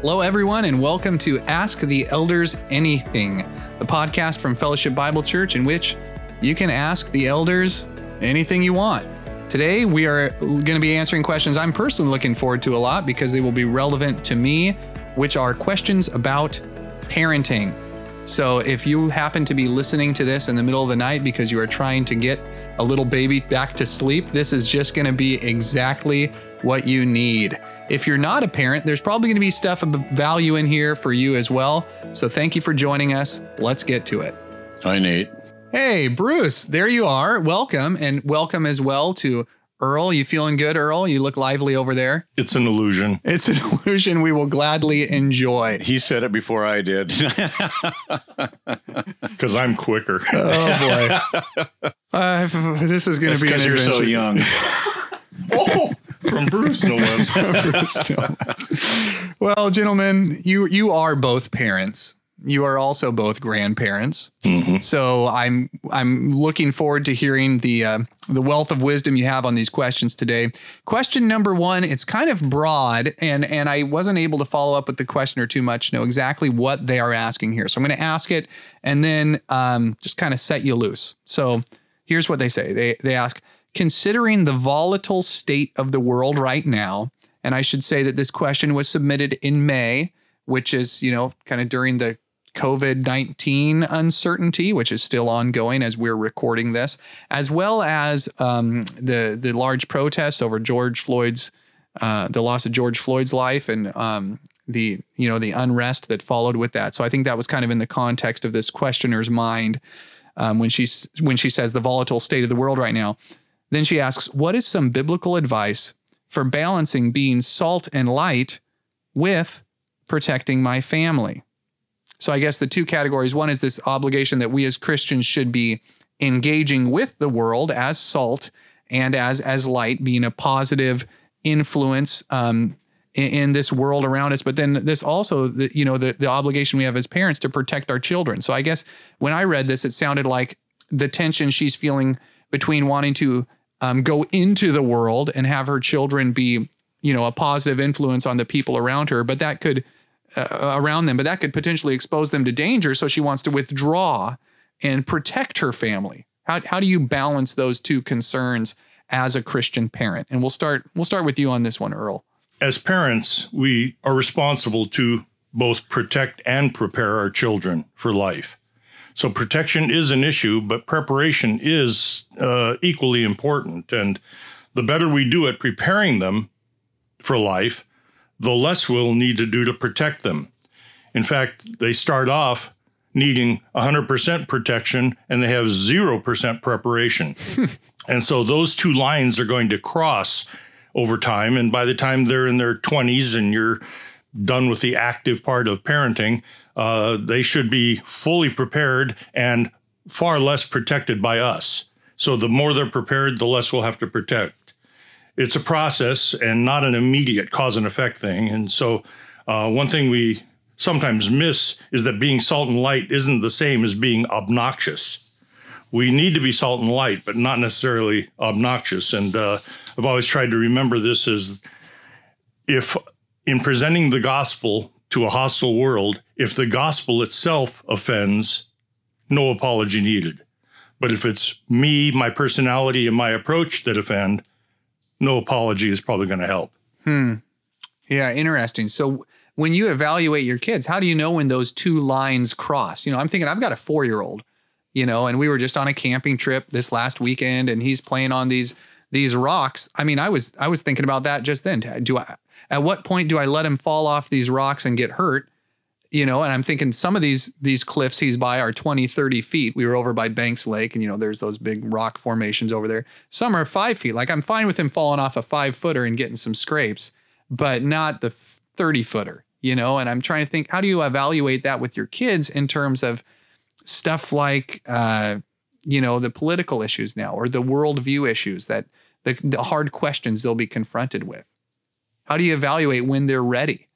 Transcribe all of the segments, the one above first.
Hello, everyone, and welcome to Ask the Elders Anything, the podcast from Fellowship Bible Church in which you can ask the elders anything you want. Today, we are going to be answering questions I'm personally looking forward to a lot because they will be relevant to me, which are questions about parenting. So, if you happen to be listening to this in the middle of the night because you are trying to get a little baby back to sleep, this is just going to be exactly what you need. If you're not a parent, there's probably going to be stuff of value in here for you as well. So, thank you for joining us. Let's get to it. Hi, Nate. Hey, Bruce, there you are. Welcome, and welcome as well to Earl. You feeling good, Earl? You look lively over there. It's an illusion. It's an illusion we will gladly enjoy. He said it before I did. Because I'm quicker. Oh boy, uh, this is going to be because you're so young. oh, from Bruce, no less. well, gentlemen, you you are both parents. You are also both grandparents. So I'm I'm looking forward to hearing the uh, the wealth of wisdom you have on these questions today. Question number one, it's kind of broad, and and I wasn't able to follow up with the questioner too much, know exactly what they are asking here. So I'm going to ask it, and then um, just kind of set you loose. So here's what they say. They they ask, considering the volatile state of the world right now, and I should say that this question was submitted in May, which is you know kind of during the COVID 19 uncertainty, which is still ongoing as we're recording this, as well as um, the, the large protests over George Floyd's, uh, the loss of George Floyd's life and um, the, you know, the unrest that followed with that. So I think that was kind of in the context of this questioner's mind um, when, she's, when she says the volatile state of the world right now. Then she asks, What is some biblical advice for balancing being salt and light with protecting my family? So I guess the two categories one is this obligation that we as Christians should be engaging with the world as salt and as as light, being a positive influence um, in, in this world around us. But then this also, the, you know, the the obligation we have as parents to protect our children. So I guess when I read this, it sounded like the tension she's feeling between wanting to um, go into the world and have her children be, you know, a positive influence on the people around her, but that could uh, around them, but that could potentially expose them to danger. So she wants to withdraw and protect her family. How, how do you balance those two concerns as a Christian parent? And we'll start we'll start with you on this one, Earl. As parents, we are responsible to both protect and prepare our children for life. So protection is an issue, but preparation is uh, equally important. And the better we do at preparing them for life, the less we'll need to do to protect them. In fact, they start off needing 100% protection and they have 0% preparation. and so those two lines are going to cross over time. And by the time they're in their 20s and you're done with the active part of parenting, uh, they should be fully prepared and far less protected by us. So the more they're prepared, the less we'll have to protect it's a process and not an immediate cause and effect thing. And so, uh, one thing we sometimes miss is that being salt and light isn't the same as being obnoxious. We need to be salt and light, but not necessarily obnoxious. And uh, I've always tried to remember this as if in presenting the gospel to a hostile world, if the gospel itself offends, no apology needed. But if it's me, my personality, and my approach that offend, no apology is probably going to help. Hmm. Yeah, interesting. So when you evaluate your kids, how do you know when those two lines cross? You know, I'm thinking I've got a four year old, you know, and we were just on a camping trip this last weekend and he's playing on these these rocks. I mean, I was I was thinking about that just then. Do I at what point do I let him fall off these rocks and get hurt? You know, and I'm thinking some of these these cliffs he's by are 20, 30 feet. We were over by Banks Lake and you know, there's those big rock formations over there. Some are five feet. Like I'm fine with him falling off a five footer and getting some scrapes, but not the 30 footer, you know, and I'm trying to think, how do you evaluate that with your kids in terms of stuff like, uh, you know, the political issues now or the worldview issues that the, the hard questions they'll be confronted with? How do you evaluate when they're ready?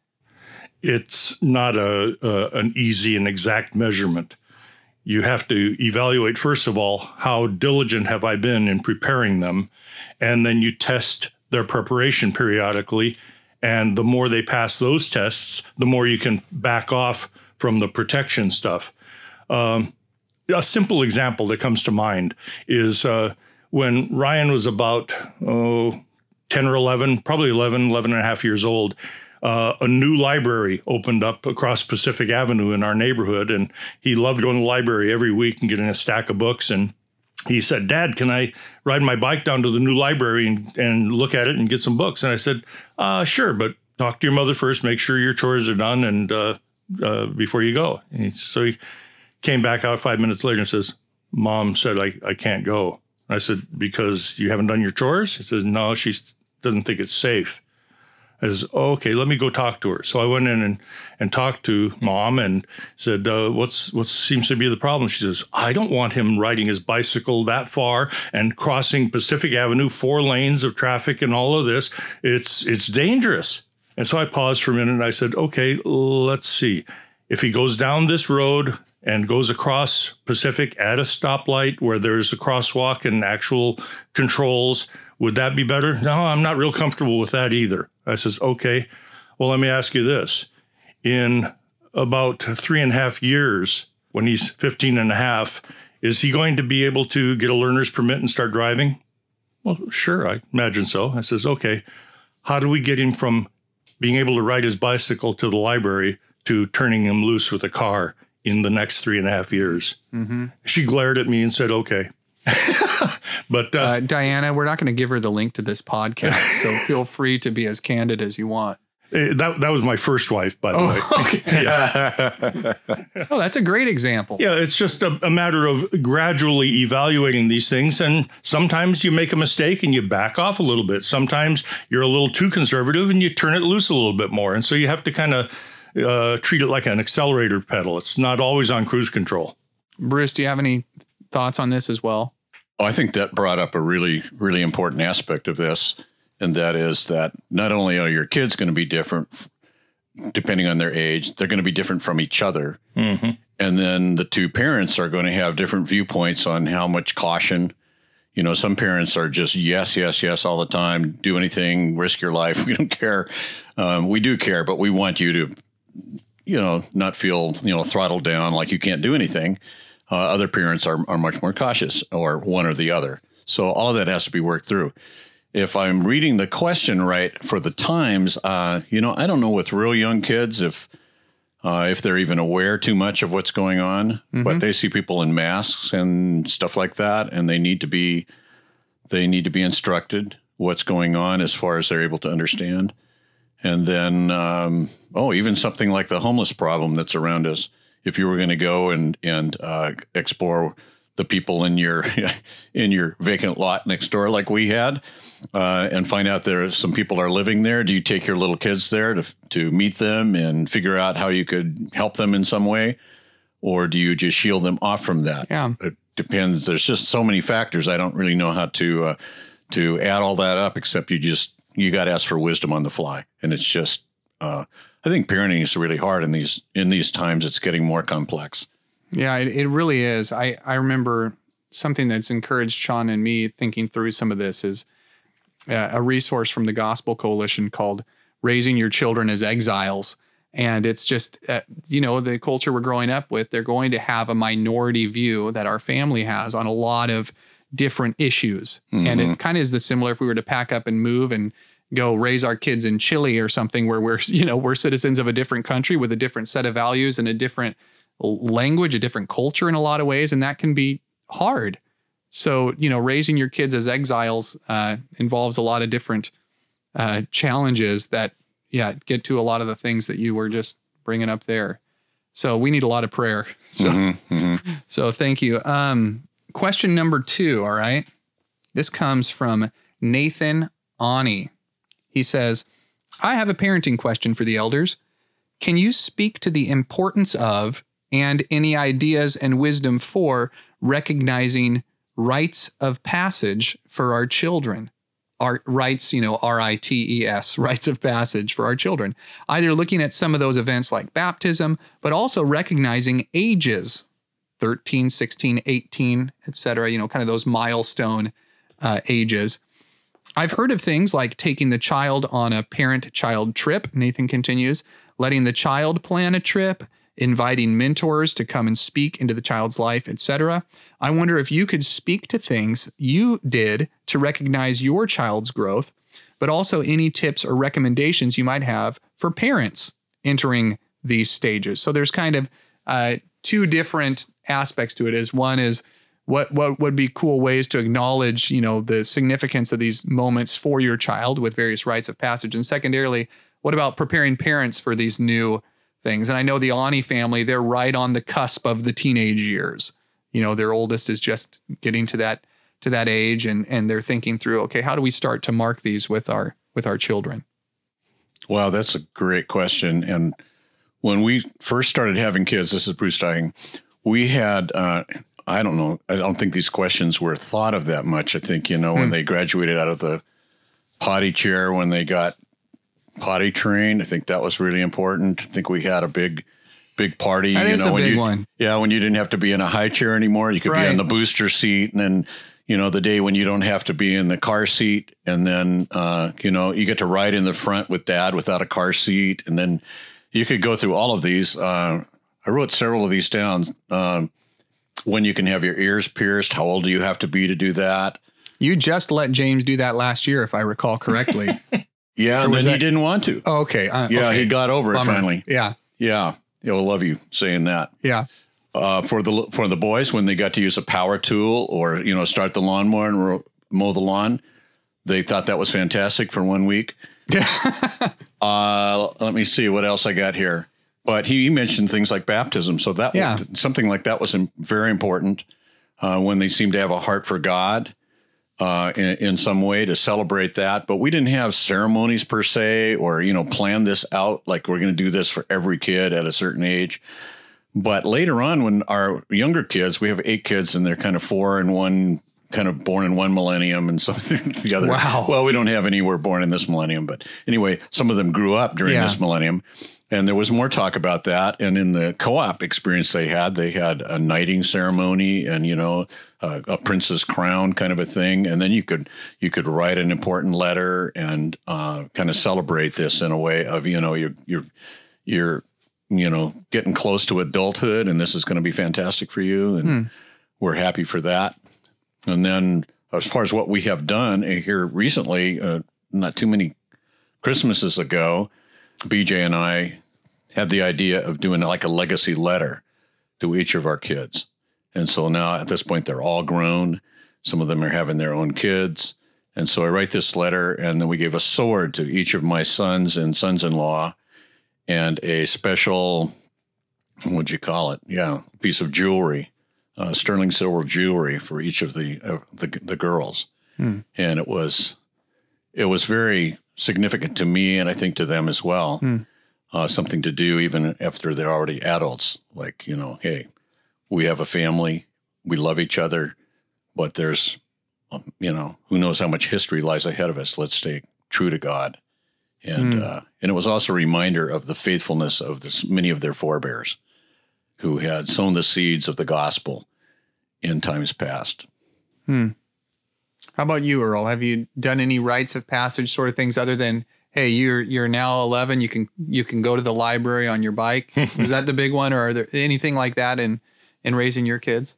It's not a, a an easy and exact measurement. You have to evaluate first of all how diligent have I been in preparing them, and then you test their preparation periodically And the more they pass those tests, the more you can back off from the protection stuff. Um, a simple example that comes to mind is uh, when Ryan was about oh, 10 or 11, probably 11, 11 and a half years old. Uh, a new library opened up across Pacific Avenue in our neighborhood, and he loved going to the library every week and getting a stack of books. And he said, Dad, can I ride my bike down to the new library and, and look at it and get some books? And I said, uh, Sure, but talk to your mother first, make sure your chores are done, and uh, uh, before you go. He, so he came back out five minutes later and says, Mom said, I, I can't go. I said, Because you haven't done your chores? He says, No, she doesn't think it's safe. I says, oh, okay, let me go talk to her. So I went in and, and talked to mom and said, uh, what's what seems to be the problem? She says, I don't want him riding his bicycle that far and crossing Pacific Avenue, four lanes of traffic and all of this. It's it's dangerous. And so I paused for a minute and I said, okay, let's see. If he goes down this road and goes across Pacific at a stoplight where there's a crosswalk and actual controls, would that be better? No, I'm not real comfortable with that either. I says, okay, well, let me ask you this. In about three and a half years, when he's 15 and a half, is he going to be able to get a learner's permit and start driving? Well, sure, I imagine so. I says, okay, how do we get him from being able to ride his bicycle to the library to turning him loose with a car in the next three and a half years? Mm-hmm. She glared at me and said, okay. but uh, uh, Diana, we're not going to give her the link to this podcast, so feel free to be as candid as you want. Eh, that that was my first wife, by the oh, way. Okay. yeah. oh, that's a great example. Yeah, it's just a, a, matter of gradually evaluating these things, and sometimes you make a mistake and you back off a little bit. Sometimes you're a little too conservative and you turn it loose a little bit more, and so you have to kind of uh, treat it like an accelerator pedal. It's not always on cruise control. Bruce, do you have any thoughts on this as well? Oh, I think that brought up a really, really important aspect of this. And that is that not only are your kids going to be different depending on their age, they're going to be different from each other. Mm-hmm. And then the two parents are going to have different viewpoints on how much caution. You know, some parents are just yes, yes, yes all the time. Do anything, risk your life. We don't care. Um, we do care, but we want you to, you know, not feel you know throttled down like you can't do anything. Uh, other parents are, are much more cautious, or one or the other. So all of that has to be worked through. If I'm reading the question right for the times, uh, you know, I don't know with real young kids if uh, if they're even aware too much of what's going on, mm-hmm. but they see people in masks and stuff like that, and they need to be they need to be instructed what's going on as far as they're able to understand. And then, um, oh, even something like the homeless problem that's around us. If you were going to go and and uh, explore the people in your in your vacant lot next door like we had uh, and find out there are some people are living there do you take your little kids there to, to meet them and figure out how you could help them in some way? Or do you just shield them off from that? Yeah. It depends. There's just so many factors. I don't really know how to uh, to add all that up except you just you got to ask for wisdom on the fly and it's just uh, I think parenting is really hard in these in these times. It's getting more complex. Yeah, it, it really is. I I remember something that's encouraged Shauna and me thinking through some of this is uh, a resource from the Gospel Coalition called "Raising Your Children as Exiles." And it's just, uh, you know, the culture we're growing up with, they're going to have a minority view that our family has on a lot of different issues. Mm-hmm. And it kind of is the similar if we were to pack up and move and go raise our kids in Chile or something where we're you know we're citizens of a different country with a different set of values and a different language, a different culture in a lot of ways, and that can be hard. So you know, raising your kids as exiles uh, involves a lot of different uh, challenges that yeah get to a lot of the things that you were just bringing up there. So we need a lot of prayer. So, mm-hmm, mm-hmm. so thank you. Um, question number two. All right, this comes from Nathan Ani. He says, I have a parenting question for the elders. Can you speak to the importance of and any ideas and wisdom for recognizing rites of passage for our children? Our rites, you know, R I T E S, rites of passage for our children. Either looking at some of those events like baptism, but also recognizing ages 13, 16, 18, etc., you know, kind of those milestone uh, ages I've heard of things like taking the child on a parent child trip. Nathan continues, letting the child plan a trip, inviting mentors to come and speak into the child's life, etc. I wonder if you could speak to things you did to recognize your child's growth, but also any tips or recommendations you might have for parents entering these stages. So there's kind of uh, two different aspects to it. Is one is what what would be cool ways to acknowledge you know the significance of these moments for your child with various rites of passage. And secondarily what about preparing parents for these new things? And i know the ani family they're right on the cusp of the teenage years. You know their oldest is just getting to that to that age and and they're thinking through okay how do we start to mark these with our with our children? Wow that's a great question. And when we first started having kids this is bruce dying we had uh, I don't know. I don't think these questions were thought of that much. I think, you know, when hmm. they graduated out of the potty chair, when they got potty trained, I think that was really important. I think we had a big, big party. That you is know, a when big you, one. Yeah, when you didn't have to be in a high chair anymore, you could right. be on the booster seat. And then, you know, the day when you don't have to be in the car seat. And then, uh, you know, you get to ride in the front with dad without a car seat. And then you could go through all of these. Uh, I wrote several of these down. Um, when you can have your ears pierced. How old do you have to be to do that? You just let James do that last year, if I recall correctly. yeah, and then that... he didn't want to. Oh, okay. Uh, yeah, okay. he got over Bummer. it finally. Yeah. Yeah. He'll love you saying that. Yeah. Uh, for the for the boys, when they got to use a power tool or you know start the lawnmower and mow the lawn, they thought that was fantastic for one week. uh, let me see what else I got here. But he mentioned things like baptism, so that yeah. was, something like that was very important uh, when they seemed to have a heart for God uh, in, in, some way to celebrate that. But we didn't have ceremonies per se, or you know, plan this out like we're going to do this for every kid at a certain age. But later on, when our younger kids, we have eight kids, and they're kind of four and one kind of born in one millennium and some the other. Wow. Well, we don't have any were born in this millennium, but anyway, some of them grew up during yeah. this millennium. And there was more talk about that. And in the co-op experience they had, they had a knighting ceremony and you know uh, a prince's crown kind of a thing. And then you could you could write an important letter and uh, kind of celebrate this in a way of you know you're you're you're you know getting close to adulthood and this is going to be fantastic for you and hmm. we're happy for that. And then as far as what we have done uh, here recently, uh, not too many Christmases ago, BJ and I had the idea of doing like a legacy letter to each of our kids. And so now at this point, they're all grown. Some of them are having their own kids. And so I write this letter, and then we gave a sword to each of my sons and sons in law and a special, what'd you call it? Yeah, piece of jewelry, uh, sterling silver jewelry for each of the, uh, the, the, girls. Hmm. And it was, it was very significant to me and I think to them as well. Hmm uh, something to do even after they're already adults. Like, you know, hey, we have a family, we love each other, but there's, um, you know, who knows how much history lies ahead of us. Let's stay true to God. And, mm. uh, and it was also a reminder of the faithfulness of this, many of their forebears who had sown the seeds of the gospel in times past. Hmm. How about you, Earl? Have you done any rites of passage sort of things other than hey, you're you're now 11. You can you can go to the library on your bike. Is that the big one, or are there anything like that in in raising your kids?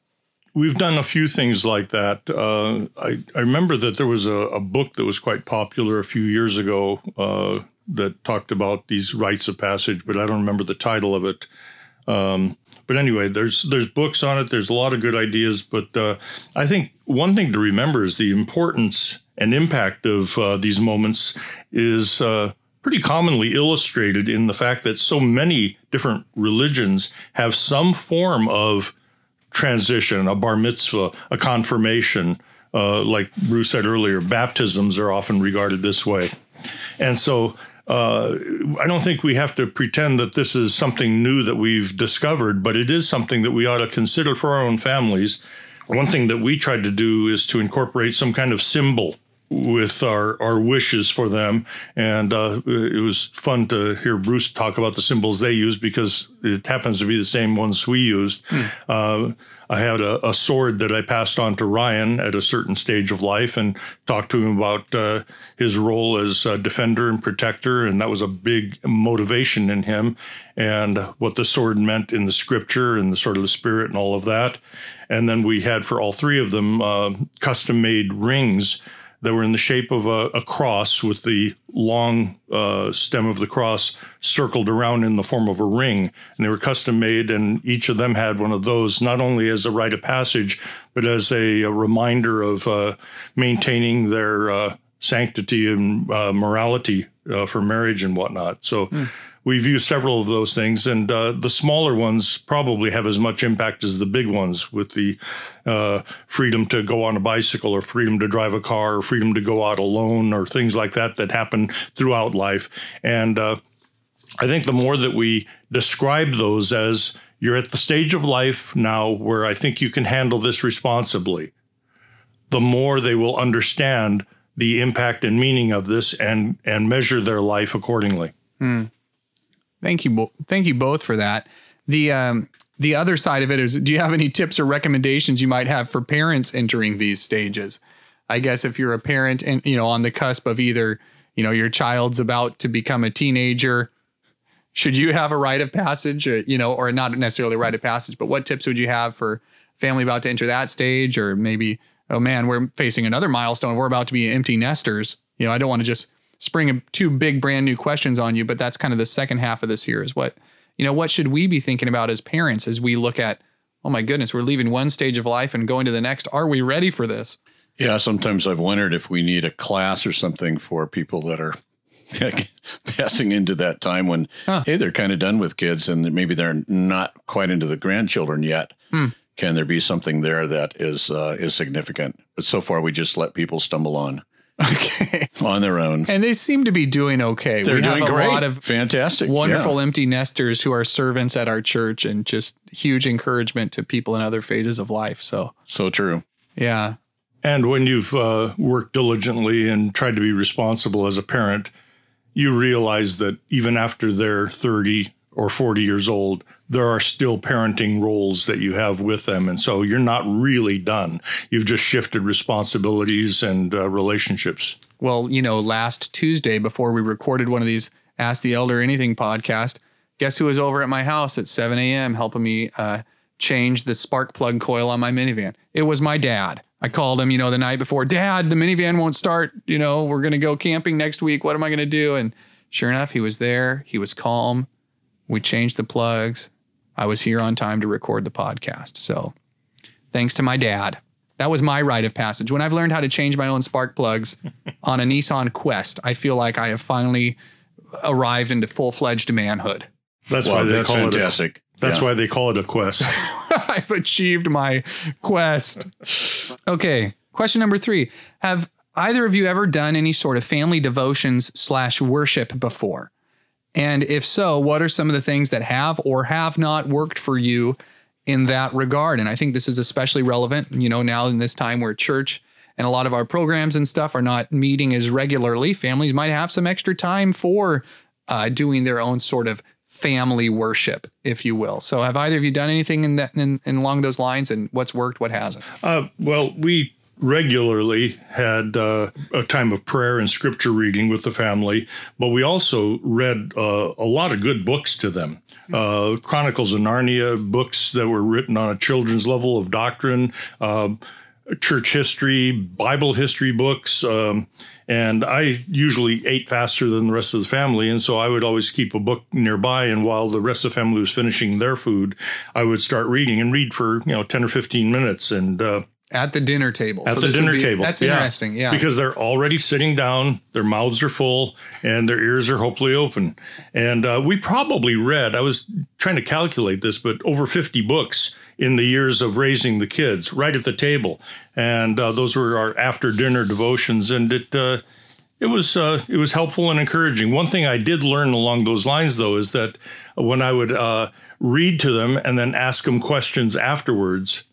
We've done a few things like that. Uh, I, I remember that there was a, a, book that was quite popular a few years ago uh, that talked about these rites of passage, but I don't remember the title of it. Um, but anyway, there's there's books on it. There's a lot of good ideas, but uh, I think one thing to remember is the importance and impact of uh, these moments is uh, pretty commonly illustrated in the fact that so many different religions have some form of transition, a bar mitzvah, a confirmation. Uh, like Bruce said earlier, baptisms are often regarded this way. And so uh, I don't think we have to pretend that this is something new that we've discovered, but it is something that we ought to consider for our own families. One thing that we tried to do is to incorporate some kind of symbol with our, our wishes for them. And uh, it was fun to hear Bruce talk about the symbols they use because it happens to be the same ones we used. Hmm. Uh, I had a, a, sword that I passed on to Ryan at a certain stage of life and talked to him about uh, his role as a defender and protector. And that was a big motivation in him and what the sword meant in the scripture and the sword of the spirit and all of that. And then we had for all three of them uh, custom made rings that were in the shape of a, a cross with the long uh, stem of the cross circled around in the form of a ring. And they were custom made, and each of them had one of those, not only as a rite of passage, but as a, a reminder of uh, maintaining their uh, sanctity and uh, morality uh, for marriage and whatnot. So, mm we've used several of those things, and uh, the smaller ones probably have as much impact as the big ones with the uh, freedom to go on a bicycle or freedom to drive a car or freedom to go out alone or things like that that happen throughout life. And uh, I think the more that we describe those as you're at the stage of life now where I think you can handle this responsibly, the more they will understand the impact and meaning of this and and measure their life accordingly. Mm. Thank you, bo- thank you both for that. The um, the other side of it is, do you have any tips or recommendations you might have for parents entering these stages? I guess if you're a parent and you know on the cusp of either you know your child's about to become a teenager, should you have a rite of passage, or, you know, or not necessarily a rite of passage, but what tips would you have for family about to enter that stage, or maybe oh man, we're facing another milestone, we're about to be empty nesters. You know, I don't want to just spring two big brand new questions on you, but that's kind of the second half of this year is what, you know, what should we be thinking about as parents as we look at, oh my goodness, we're leaving one stage of life and going to the next. Are we ready for this? Yeah, sometimes I've wondered if we need a class or something for people that are passing into that time when, huh. hey, they're kind of done with kids and maybe they're not quite into the grandchildren yet. Hmm. Can there be something there that is uh, is significant? But so far, we just let people stumble on. Okay. On their own. And they seem to be doing okay. They're we doing have a great. lot of fantastic, wonderful yeah. empty nesters who are servants at our church and just huge encouragement to people in other phases of life. So, so true. Yeah. And when you've uh, worked diligently and tried to be responsible as a parent, you realize that even after they're 30 or 40 years old, there are still parenting roles that you have with them. And so you're not really done. You've just shifted responsibilities and uh, relationships. Well, you know, last Tuesday before we recorded one of these Ask the Elder Anything podcast, guess who was over at my house at 7 a.m. helping me uh, change the spark plug coil on my minivan? It was my dad. I called him, you know, the night before, Dad, the minivan won't start. You know, we're going to go camping next week. What am I going to do? And sure enough, he was there. He was calm. We changed the plugs. I was here on time to record the podcast. So thanks to my dad. That was my rite of passage. When I've learned how to change my own spark plugs on a Nissan Quest, I feel like I have finally arrived into full fledged manhood. That's well, why they that's call fantastic. it. A, that's yeah. why they call it a quest. I've achieved my quest. Okay, question number three: Have either of you ever done any sort of family devotions slash worship before? And if so, what are some of the things that have or have not worked for you in that regard? And I think this is especially relevant, you know, now in this time where church and a lot of our programs and stuff are not meeting as regularly. Families might have some extra time for uh, doing their own sort of family worship, if you will. So, have either of you done anything in that in, in along those lines, and what's worked, what hasn't? Uh, well, we regularly had uh, a time of prayer and scripture reading with the family, but we also read uh, a lot of good books to them. Uh, Chronicles of Narnia, books that were written on a children's level of doctrine, uh, church history, Bible history books. Um, and I usually ate faster than the rest of the family. And so I would always keep a book nearby. And while the rest of the family was finishing their food, I would start reading and read for, you know, 10 or 15 minutes. And, uh, at the dinner table. At so the dinner be, table. That's interesting. Yeah. Because they're already sitting down, their mouths are full, and their ears are hopefully open. And uh, we probably read, I was trying to calculate this, but over 50 books in the years of raising the kids right at the table. And uh, those were our after dinner devotions. And it, uh, it was uh, it was helpful and encouraging. One thing I did learn along those lines, though, is that when I would uh, read to them and then ask them questions afterwards,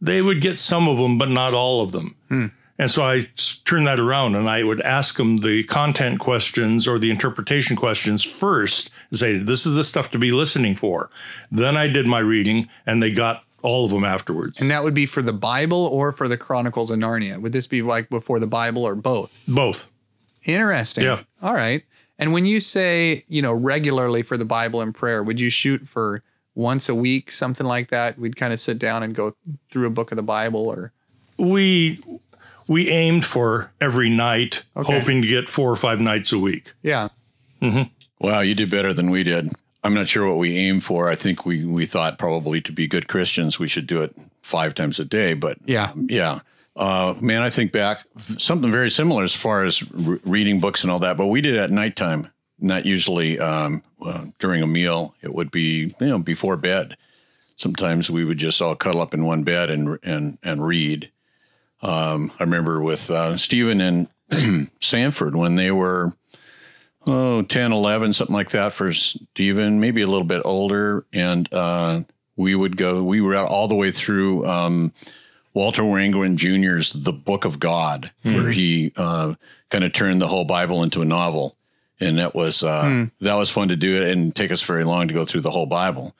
they would get some of them, but not all of them. Hmm. And so I turned that around and I would ask them the content questions or the interpretation questions first and say, this is the stuff to be listening for. Then I did my reading and they got all of them afterwards. And that would be for the Bible or for the Chronicles of Narnia. Would this be like before the Bible or both? Both. Interesting. Yeah. All right. And when you say, you know, regularly for the Bible and prayer, would you shoot for once a week, something like that? We'd kind of sit down and go through a book of the Bible or We we aimed for every night, Okay. hoping to get four or five nights a week. yeah. Mm-hmm. Wow, you did better than we did. I'm not sure what we aim for. I think we we thought probably to be good Christians, we should do it five times a day. But Yeah. yeah, uh, man, I think back something very similar as far as re- reading books and all that. But we did it at nighttime, not usually um, uh, during a meal. It would be you know before bed. Sometimes we would just all cuddle up in one bed and and and read. Um, I remember with uh, Stephen and Sanford when they were oh 10 11 something like that for Stephen maybe a little bit older and uh, we would go we were out all the way through um, Walter Wangerin Jr.'s The Book of God where he uh, kind of turned the whole Bible into a novel and that was uh, that was fun to do it and take us very long to go through the whole Bible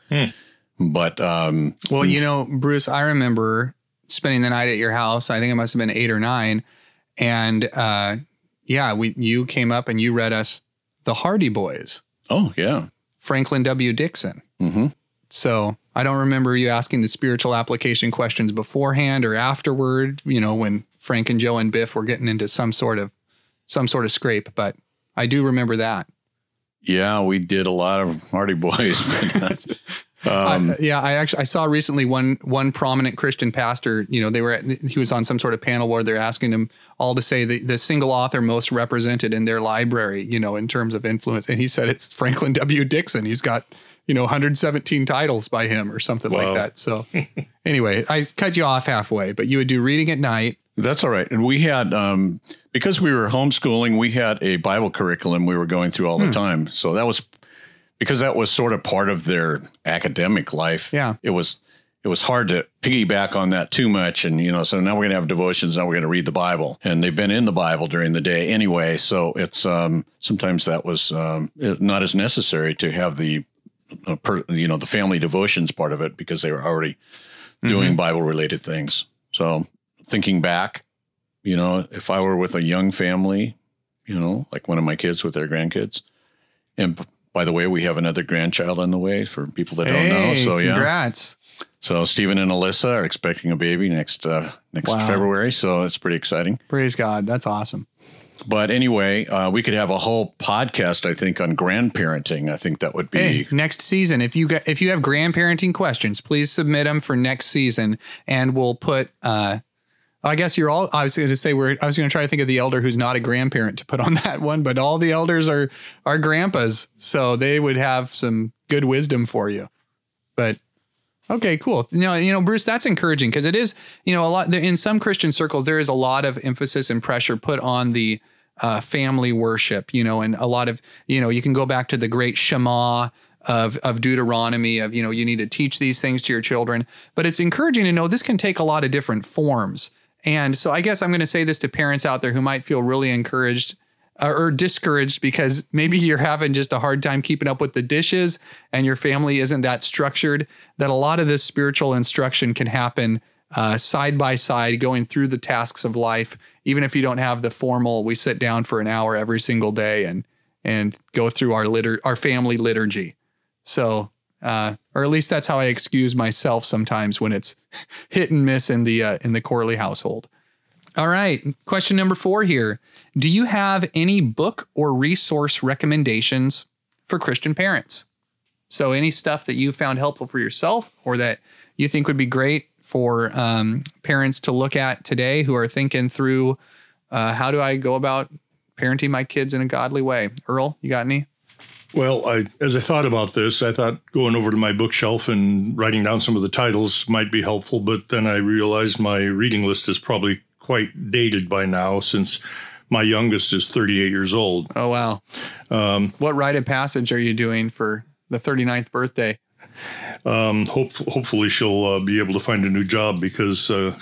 but um, Well, you know, Bruce, I remember spending the night at your house. I think it must have been eight or nine. And uh, yeah, we you came up and you read us the Hardy Boys, oh yeah Franklin W. Dixon. hmm So I don't remember you asking the spiritual application questions beforehand or afterward, you know, when Frank and Joe and Biff were getting into some sort of some sort of scrape, but I do remember that. yeah we did a lot of Hardy Boys but, um, I- yeah, I actually I saw recently one one prominent Christian pastor. You know, they were at, he was on some sort of panel where they're asking him all to say the the single author most represented in their library. You know, in terms of influence, and he said it's Franklin W. Dixon. He's got you know 117 titles by him or something Wow. like that. So anyway, I cut you off halfway, but you would do reading at night. That's all right. And we had, um, because we were homeschooling, we had a Bible curriculum we were going through all the time. So that was because that was sort of part of their academic life. Yeah. It was, it was hard to piggyback on that too much. And, you know, so now we're going to have devotions. Now we're going to read the Bible and they've been in the Bible during the day anyway. So it's, um, sometimes that was, um, not as necessary to have the, uh, per, you know, the family devotions part of it because they were already doing Bible related things. So thinking back, you know, if I were with a young family, you know, like one of my kids with their grandkids, and by the way, we have another grandchild on the way for people that don't know. Hey, So yeah, congrats. so Stephen and Alyssa are expecting a baby next uh, next Wow. February. So it's pretty exciting. Praise God. That's awesome. But anyway, uh, we could have a whole podcast, I think, on grandparenting. I think that would be Hey, next season, if you got, if you have grandparenting questions, please submit them for next season, and we'll put. uh I guess you're all. I was going to say we're. I was going to try to think of the elder who's not a grandparent to put on that one, but all the elders are are grandpas, so they would have some good wisdom for you. But okay, cool. You know, you know, Bruce, that's encouraging because it is. You know, a lot in some Christian circles there is a lot of emphasis and pressure put on the uh, family worship. You know, and a lot of you know you can go back to the great Shema of of Deuteronomy of you know you need to teach these things to your children. But it's encouraging to know this can take a lot of different forms. And so I guess I'm going to say this to parents out there who might feel really encouraged uh, or discouraged because maybe you're having just a hard time keeping up with the dishes and your family isn't that structured. That a lot of this spiritual instruction can happen uh, side by side, going through the tasks of life, even if you don't have the formal. We sit down for an hour every single day and and go through our litur- our family liturgy. So, uh, or at least that's how I excuse myself sometimes when it's hit and miss in the uh, in the Corley household. All right, question number four here: Do you have any book or resource recommendations for Christian parents? So, any stuff that you found helpful for yourself, or that you think would be great for um, parents to look at today who are thinking through uh, how do I go about parenting my kids in a godly way? Earl, you got any? Well, I, as I thought about this, I thought going over to my bookshelf and writing down some of the titles might be helpful, but then I realized my reading list is probably quite dated by now since my youngest is 38 years old. Oh wow. Um, What rite of passage are you doing for the 39th birthday? um, hope, hopefully, she'll uh, be able to find a new job because uh,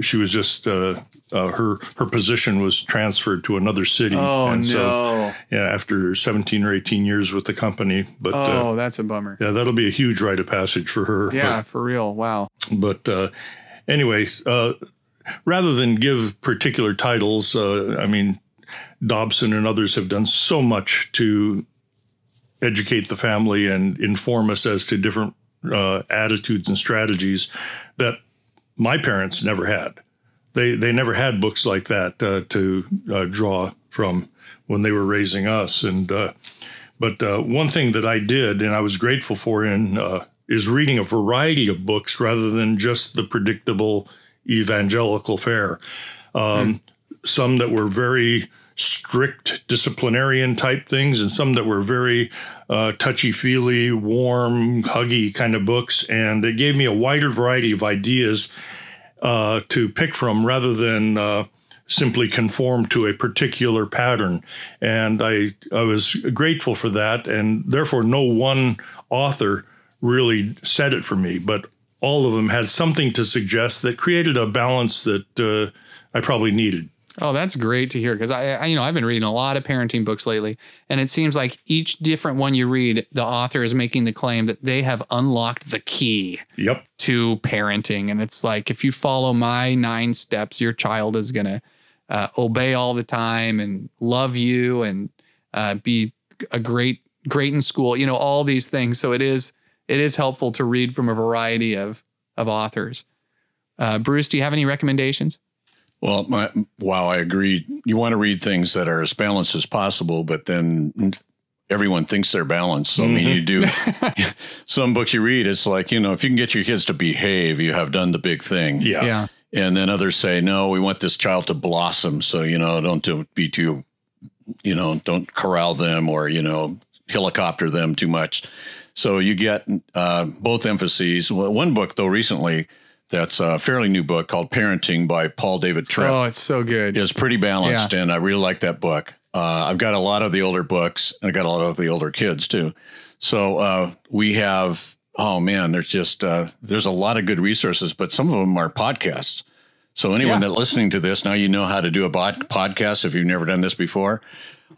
she was just uh, uh, her her position was transferred to another city. Oh and no! So, yeah, after 17 or 18 years with the company, but oh, uh, that's a bummer. yeah, that'll be a huge rite of passage for her. Yeah, for real. Wow. But uh, anyways, uh, rather than give particular titles, uh, I mean, Dobson and others have done so much to educate the family and inform us as to different uh, attitudes and strategies that my parents never had. They they never had books like that uh, to uh, draw from when they were raising us. And uh, but uh, one thing that I did, and I was grateful for, in uh, is reading a variety of books rather than just the predictable evangelical fare. Um, Some that were very strict disciplinarian type things, and some that were very uh, touchy feely, warm, huggy kind of books. And it gave me a wider variety of ideas uh, to pick from rather than uh, simply conform to a particular pattern. And I, I was grateful for that. And therefore, no one author really said it for me, but all of them had something to suggest that created a balance that uh, I probably needed. Oh, that's great to hear because I, I, you know, I've been reading a lot of parenting books lately, and it seems like each different one you read, the author is making the claim that they have unlocked the key Yep. to parenting, and it's like if you follow my nine steps, your child is gonna uh, obey all the time and love you and uh, be a great great in school. You know, all these things. So it is it is helpful to read from a variety of of authors. Uh, Bruce, do you have any recommendations? Well, my, wow, I agree. You want to read things that are as balanced as possible, but then everyone thinks they're balanced. So, I mean, you do some books you read, it's like, you know, if you can get your kids to behave, you have done the big thing. Yeah. yeah. And then others say, no, we want this child to blossom. So, you know, don't do, be too, you know, don't corral them or, you know, helicopter them too much. So you get uh, both emphases. Well, One book, though, recently, that's a fairly new book called Parenting by Paul David Tripp Oh, it's so good. It's pretty balanced, and I really like that book. Uh, I've got a lot of the older books, and I got a lot of the older kids too. So uh, we have, oh man, there's just uh, there's a lot of good resources, but some of them are podcasts. So anyone Yeah. that listening to this now, you know how to do a bod- podcast if you've never done this before.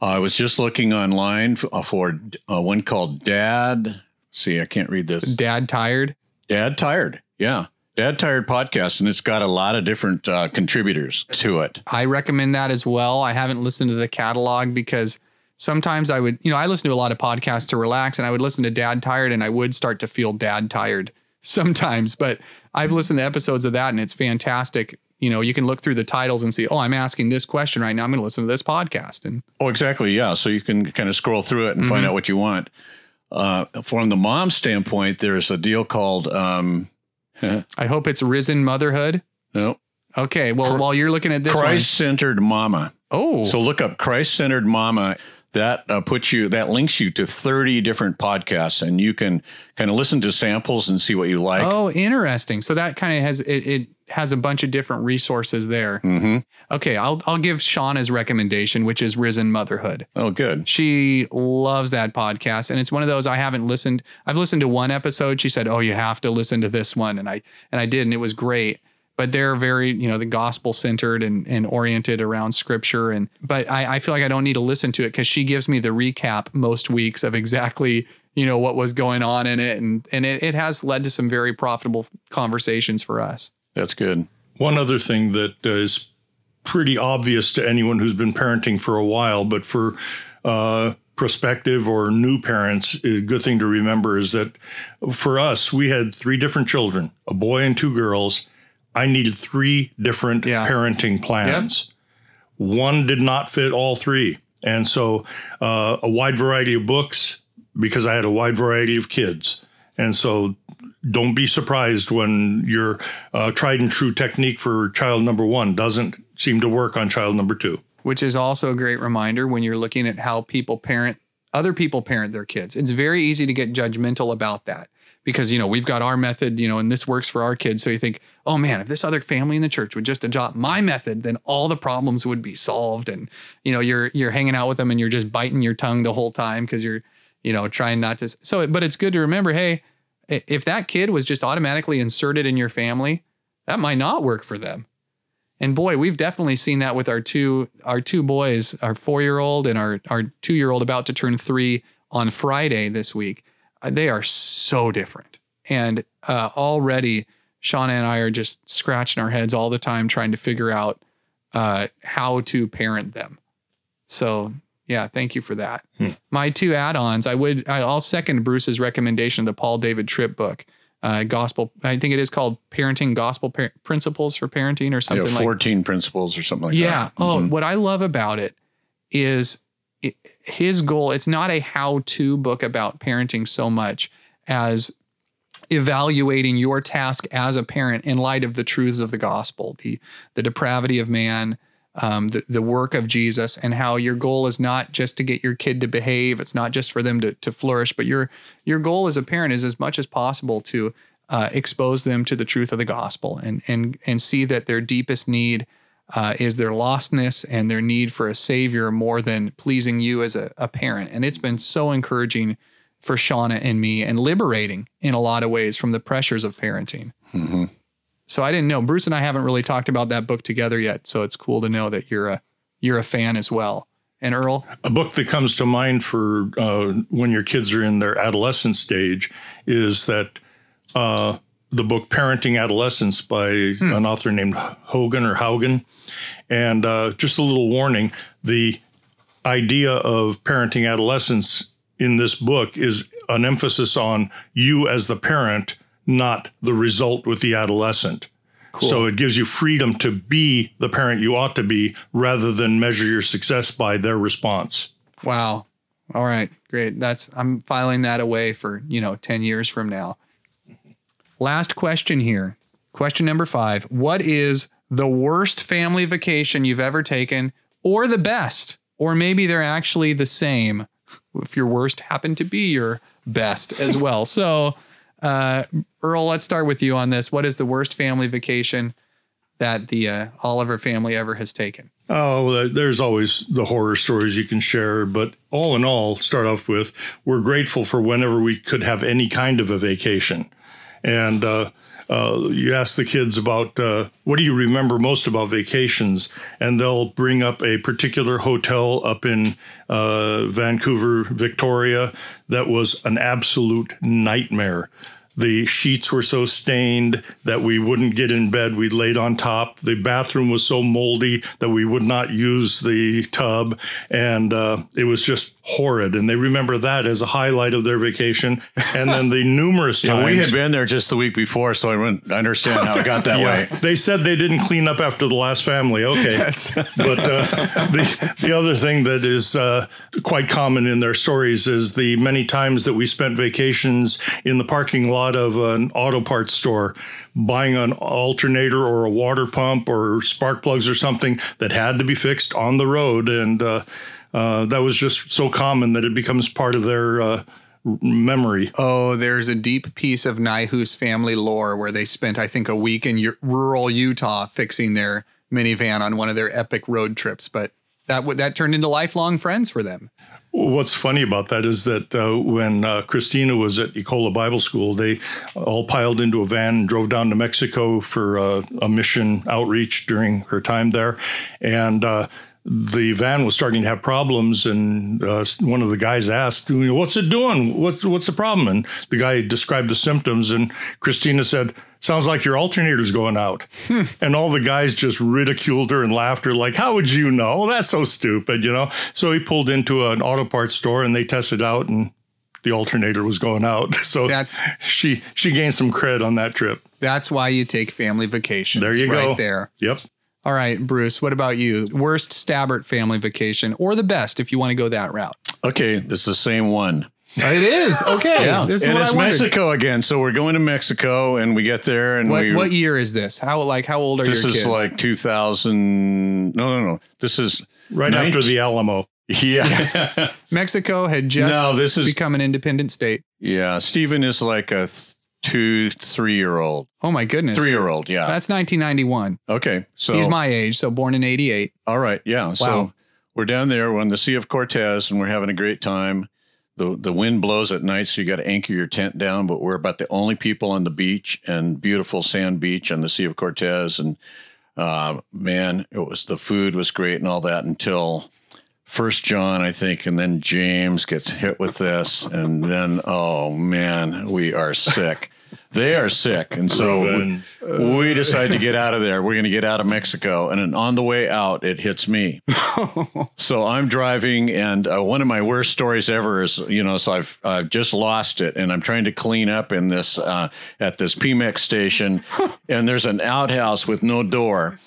Uh, I was just looking online uh, for uh, one called Dad. See, I can't read this. Dad tired. Dad Tired. Yeah. Dad Tired podcast. And it's got a lot of different uh, contributors to it. I recommend that as well. I haven't listened to the catalog because sometimes I would, you know, I listen to a lot of podcasts to relax and I would listen to Dad Tired and I would start to feel dad tired sometimes. But I've listened to episodes of that and it's fantastic. You know, you can look through the titles and see, oh, I'm asking this question right now. I'm going to listen to this podcast. And Oh, exactly. Yeah. So you can kind of scroll through it and find out what you want. Uh, from the mom standpoint, there's a deal called, um, I hope it's Risen Motherhood. no, Okay. Well, while you're looking at this Christ centered mama. Oh. So look up Christ centered mama. That uh, puts you, that links you to 30 different podcasts and you can kind of listen to samples and see what you like. oh, interesting. So that kind of has it, it has a bunch of different resources there. hmm Okay, I'll I'll give Shauna's recommendation, which is Risen Motherhood. Oh, good. She loves that podcast, and it's one of those I haven't listened. I've listened to one episode. She said, "Oh, you have to listen to this one," and I and I did, and it was great. But they're very, you know, the gospel centered and and oriented around scripture. And but I, I feel like I don't need to listen to it because she gives me the recap most weeks of exactly you know what was going on in it, and and it, it has led to some very profitable conversations for us. That's good. One other thing that uh, is pretty obvious to anyone who's been parenting for a while, but for uh, prospective or new parents, a good thing to remember is that for us, we had three different children, a boy and two girls. I needed three different Yeah. parenting plans. One did not fit all three. And so uh, a wide variety of books because I had a wide variety of kids. And so don't be surprised when your uh, tried and true technique for child number one doesn't seem to work on child number two. which is also a great reminder when you're looking at how people parent other people parent their kids. It's very easy to get judgmental about that because you know we've got our method, you know, and this works for our kids. So you think, oh man, if this other family in the church would just adopt my method, then all the problems would be solved. And you know, you're you're hanging out with them and you're just biting your tongue the whole time because you're you know trying not to. So, but it's good to remember, hey, if that kid was just automatically inserted in your family, that might not work for them And boy, we've definitely seen that with our two our two boys, our four year old and our our two year old about to turn three on Friday this week. Uh, they are so different, and uh, already Shauna and I are just scratching our heads all the time trying to figure out uh, how to parent them. So yeah, thank you for that. Hmm. My two add-ons, I would I'll second Bruce's recommendation of the Paul David Tripp book. Uh, gospel, I think it is called Parenting Gospel Par- Principles for Parenting or something know, like 14 principles or something like that. yeah. that. Oh, Mhm. what I love about it is it, his goal. It's not a how-to book about parenting so much as evaluating your task as a parent in light of the truths of the gospel, the the depravity of man, um, the the work of Jesus, and how your goal is not just to get your kid to behave. It's not just for them to to flourish, but your your goal as a parent is as much as possible to uh, expose them to the truth of the gospel and and and see that their deepest need uh, is their lostness and their need for a savior more than pleasing you as a, a parent. And it's been so encouraging for Shauna and me and liberating in a lot of ways from the pressures of parenting. Mhm. So I didn't know Bruce and I haven't really talked about that book together yet. So it's cool to know that you're a you're a fan as well. And Earl, A book that comes to mind for uh, when your kids are in their adolescent stage is that uh, the book Parenting Adolescents by an author named Hogan or Haugen. And uh, just a little warning the idea of parenting adolescence in this book is an emphasis on you as the parent, not the result with the adolescent. So it gives you freedom to be the parent you ought to be rather than measure your success by their response. wow. All right, great. That's I'm filing that away for, you know, 10 years from now. Last question here. Question number 5. What is the worst family vacation you've ever taken or the best? Or maybe they're actually the same if your worst happened to be your best as well. So, uh, Earl, let's start with you on this. What is the worst family vacation that the uh, Oliver family ever has taken? Oh, there's always the horror stories you can share, but all in all, start off with we're grateful for whenever we could have any kind of a vacation. And uh, uh, you ask the kids about uh, what do you remember most about vacations, and they'll bring up a particular hotel up in uh, Vancouver, Victoria, that was an absolute nightmare. The sheets were so stained that we wouldn't get in bed. We laid on top. The bathroom was so moldy that we would not use the tub. And uh, it was just horrid. And they remember that as a highlight of their vacation. And then the numerous Yeah, times. we had been there just the week before, so I wouldn't understand how it got that way. They said they didn't clean up after the last family. Okay. but uh, the, the other thing that is uh, quite common in their stories is the many times that we spent vacations in the parking lot of an auto parts store buying an alternator or a water pump or spark plugs or something that had to be fixed on the road. And uh, uh, that was just so common that it becomes part of their uh, memory. Oh, there's a deep piece of Nihus family lore where they spent, I think, a week in U- rural Utah fixing their minivan on one of their epic road trips. But that w- that turned into lifelong friends for them. What's funny about that is that uh, when uh, Christina was at Ecola Bible School, they all piled into a van and drove down to Mexico for uh, a mission outreach during her time there. And uh, the van was starting to have problems, and uh, one of the guys asked, "What's it doing? What's what's the problem?" And the guy described the symptoms, and Christina said, "Sounds like your alternator's going out." and all the guys just ridiculed her and laughed her, like, "How would you know? That's so stupid," you know. So he pulled into an auto parts store, and they tested out, and the alternator was going out. So That- she she gained some cred on that trip. That's why you take family vacations. There you right go. There. Yep. All right, Bruce. What about you? Worst Stabbert family vacation, or the best if you want to go that route? Okay, it's the same one. It is okay. This is and what it's I. Mexico again. So we're going to Mexico, and we get there, and What, we. what year is this? How like how old are this your is kids? like 2000. No, no, no. This is Right Ninth- after the Alamo. Yeah. Mexico had just No, this is- become an independent state. yeah. Stephen is like a th- two, three year old. Oh my goodness. Three year old. Yeah. That's 1991. okay. So He's my age, so born in 88. All right. Yeah. Wow. So we're down there. We're on the Sea of Cortez and we're having a great time. The, the wind blows at night, so you got to anchor your tent down. But we're about the only people on the beach and beautiful sand beach on the Sea of Cortez. And uh, man, it was the food was great and all that until First John, I think, and then James gets hit with this, and then oh man, we are sick. They are sick, and so we, we decide to get out of there. We're going to get out of Mexico, and then on the way out, it hits me. so I'm driving, and uh, one of my worst stories ever is, you know, so I've I've just lost it, and I'm trying to clean up in this uh, at this Pemex station, and there's an outhouse with no door.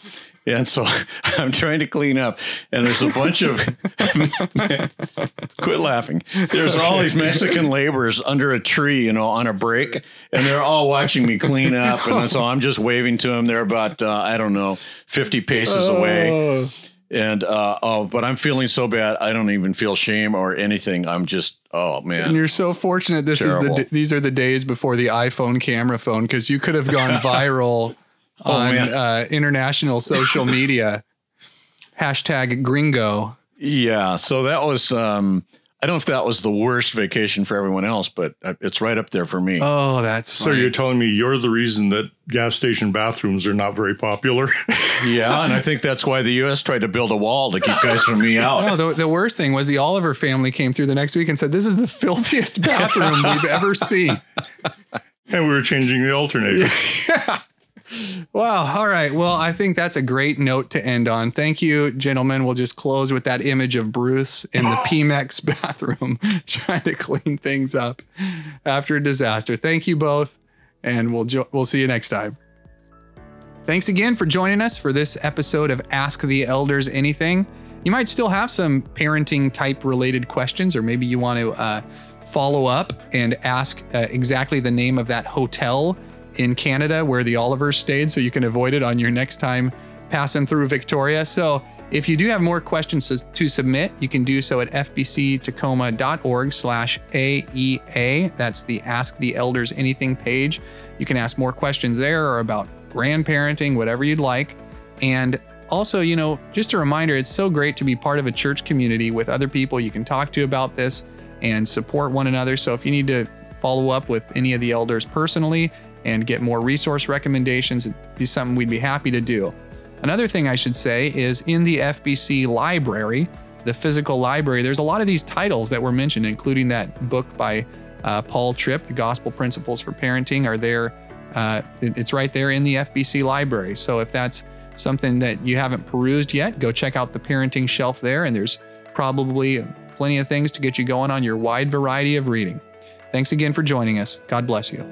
And so I'm trying to clean up, and there's a bunch of quit laughing. There's all these Mexican laborers under a tree, you know, on a break, and they're all watching me clean up. And so I'm just waving to them. They're about uh, I don't know, 50 paces away. And uh, oh, but I'm feeling so bad. I don't even feel shame or anything. I'm just oh man. And you're so fortunate. This Terrible. is the these are the days before the iPhone camera phone because you could have gone viral Oh, on uh, international social media. Hashtag Gringo. Yeah. So that was. Um, I don't know if that was the worst vacation for everyone else, but uh, it's right up there for me. Oh, that's So funny. you're telling me you're the reason that gas station bathrooms are not very popular? yeah, and I think that's why the U.S. tried to build a wall to keep guys from me out. No, the, the worst thing was the Oliver family came through the next week and said, This is the filthiest bathroom we've ever seen. and we were changing the alternator. Wow. All right. Well, I think that's a great note to end on. Thank you, gentlemen. We'll just close with that image of Bruce in the Pemex bathroom trying to clean things up after a disaster. Thank you both, and we'll jo- we'll see you next time. Thanks again for joining us for this episode of Ask the Elders Anything. You might still have some parenting type related questions, or maybe you want to uh, follow up and ask uh, exactly the name of that hotel in Canada where the Olivers stayed so you can avoid it on your next time passing through Victoria. So if you do have more questions to, submit, you can do so at fbctacoma.org slash AEA. That's the Ask the Elders Anything page. You can ask more questions there or about grandparenting, whatever you'd like. And also, you know, just a reminder, it's so great to be part of a church community with other people you can talk to about this and support one another. So if you need to follow up with any of the elders personally and get more resource recommendations, it'd be something we'd be happy to do. Another thing I should say is in the FBC library, the physical library, there's a lot of these titles that were mentioned, including that book by uh, Paul Tripp, The Gospel Principles for Parenting, are there. Uh, it's right there in the FBC library. So if that's something that you haven't perused yet, go check out the parenting shelf there, and there's probably plenty of things to get you going on your wide variety of reading. Thanks again for joining us. God bless you.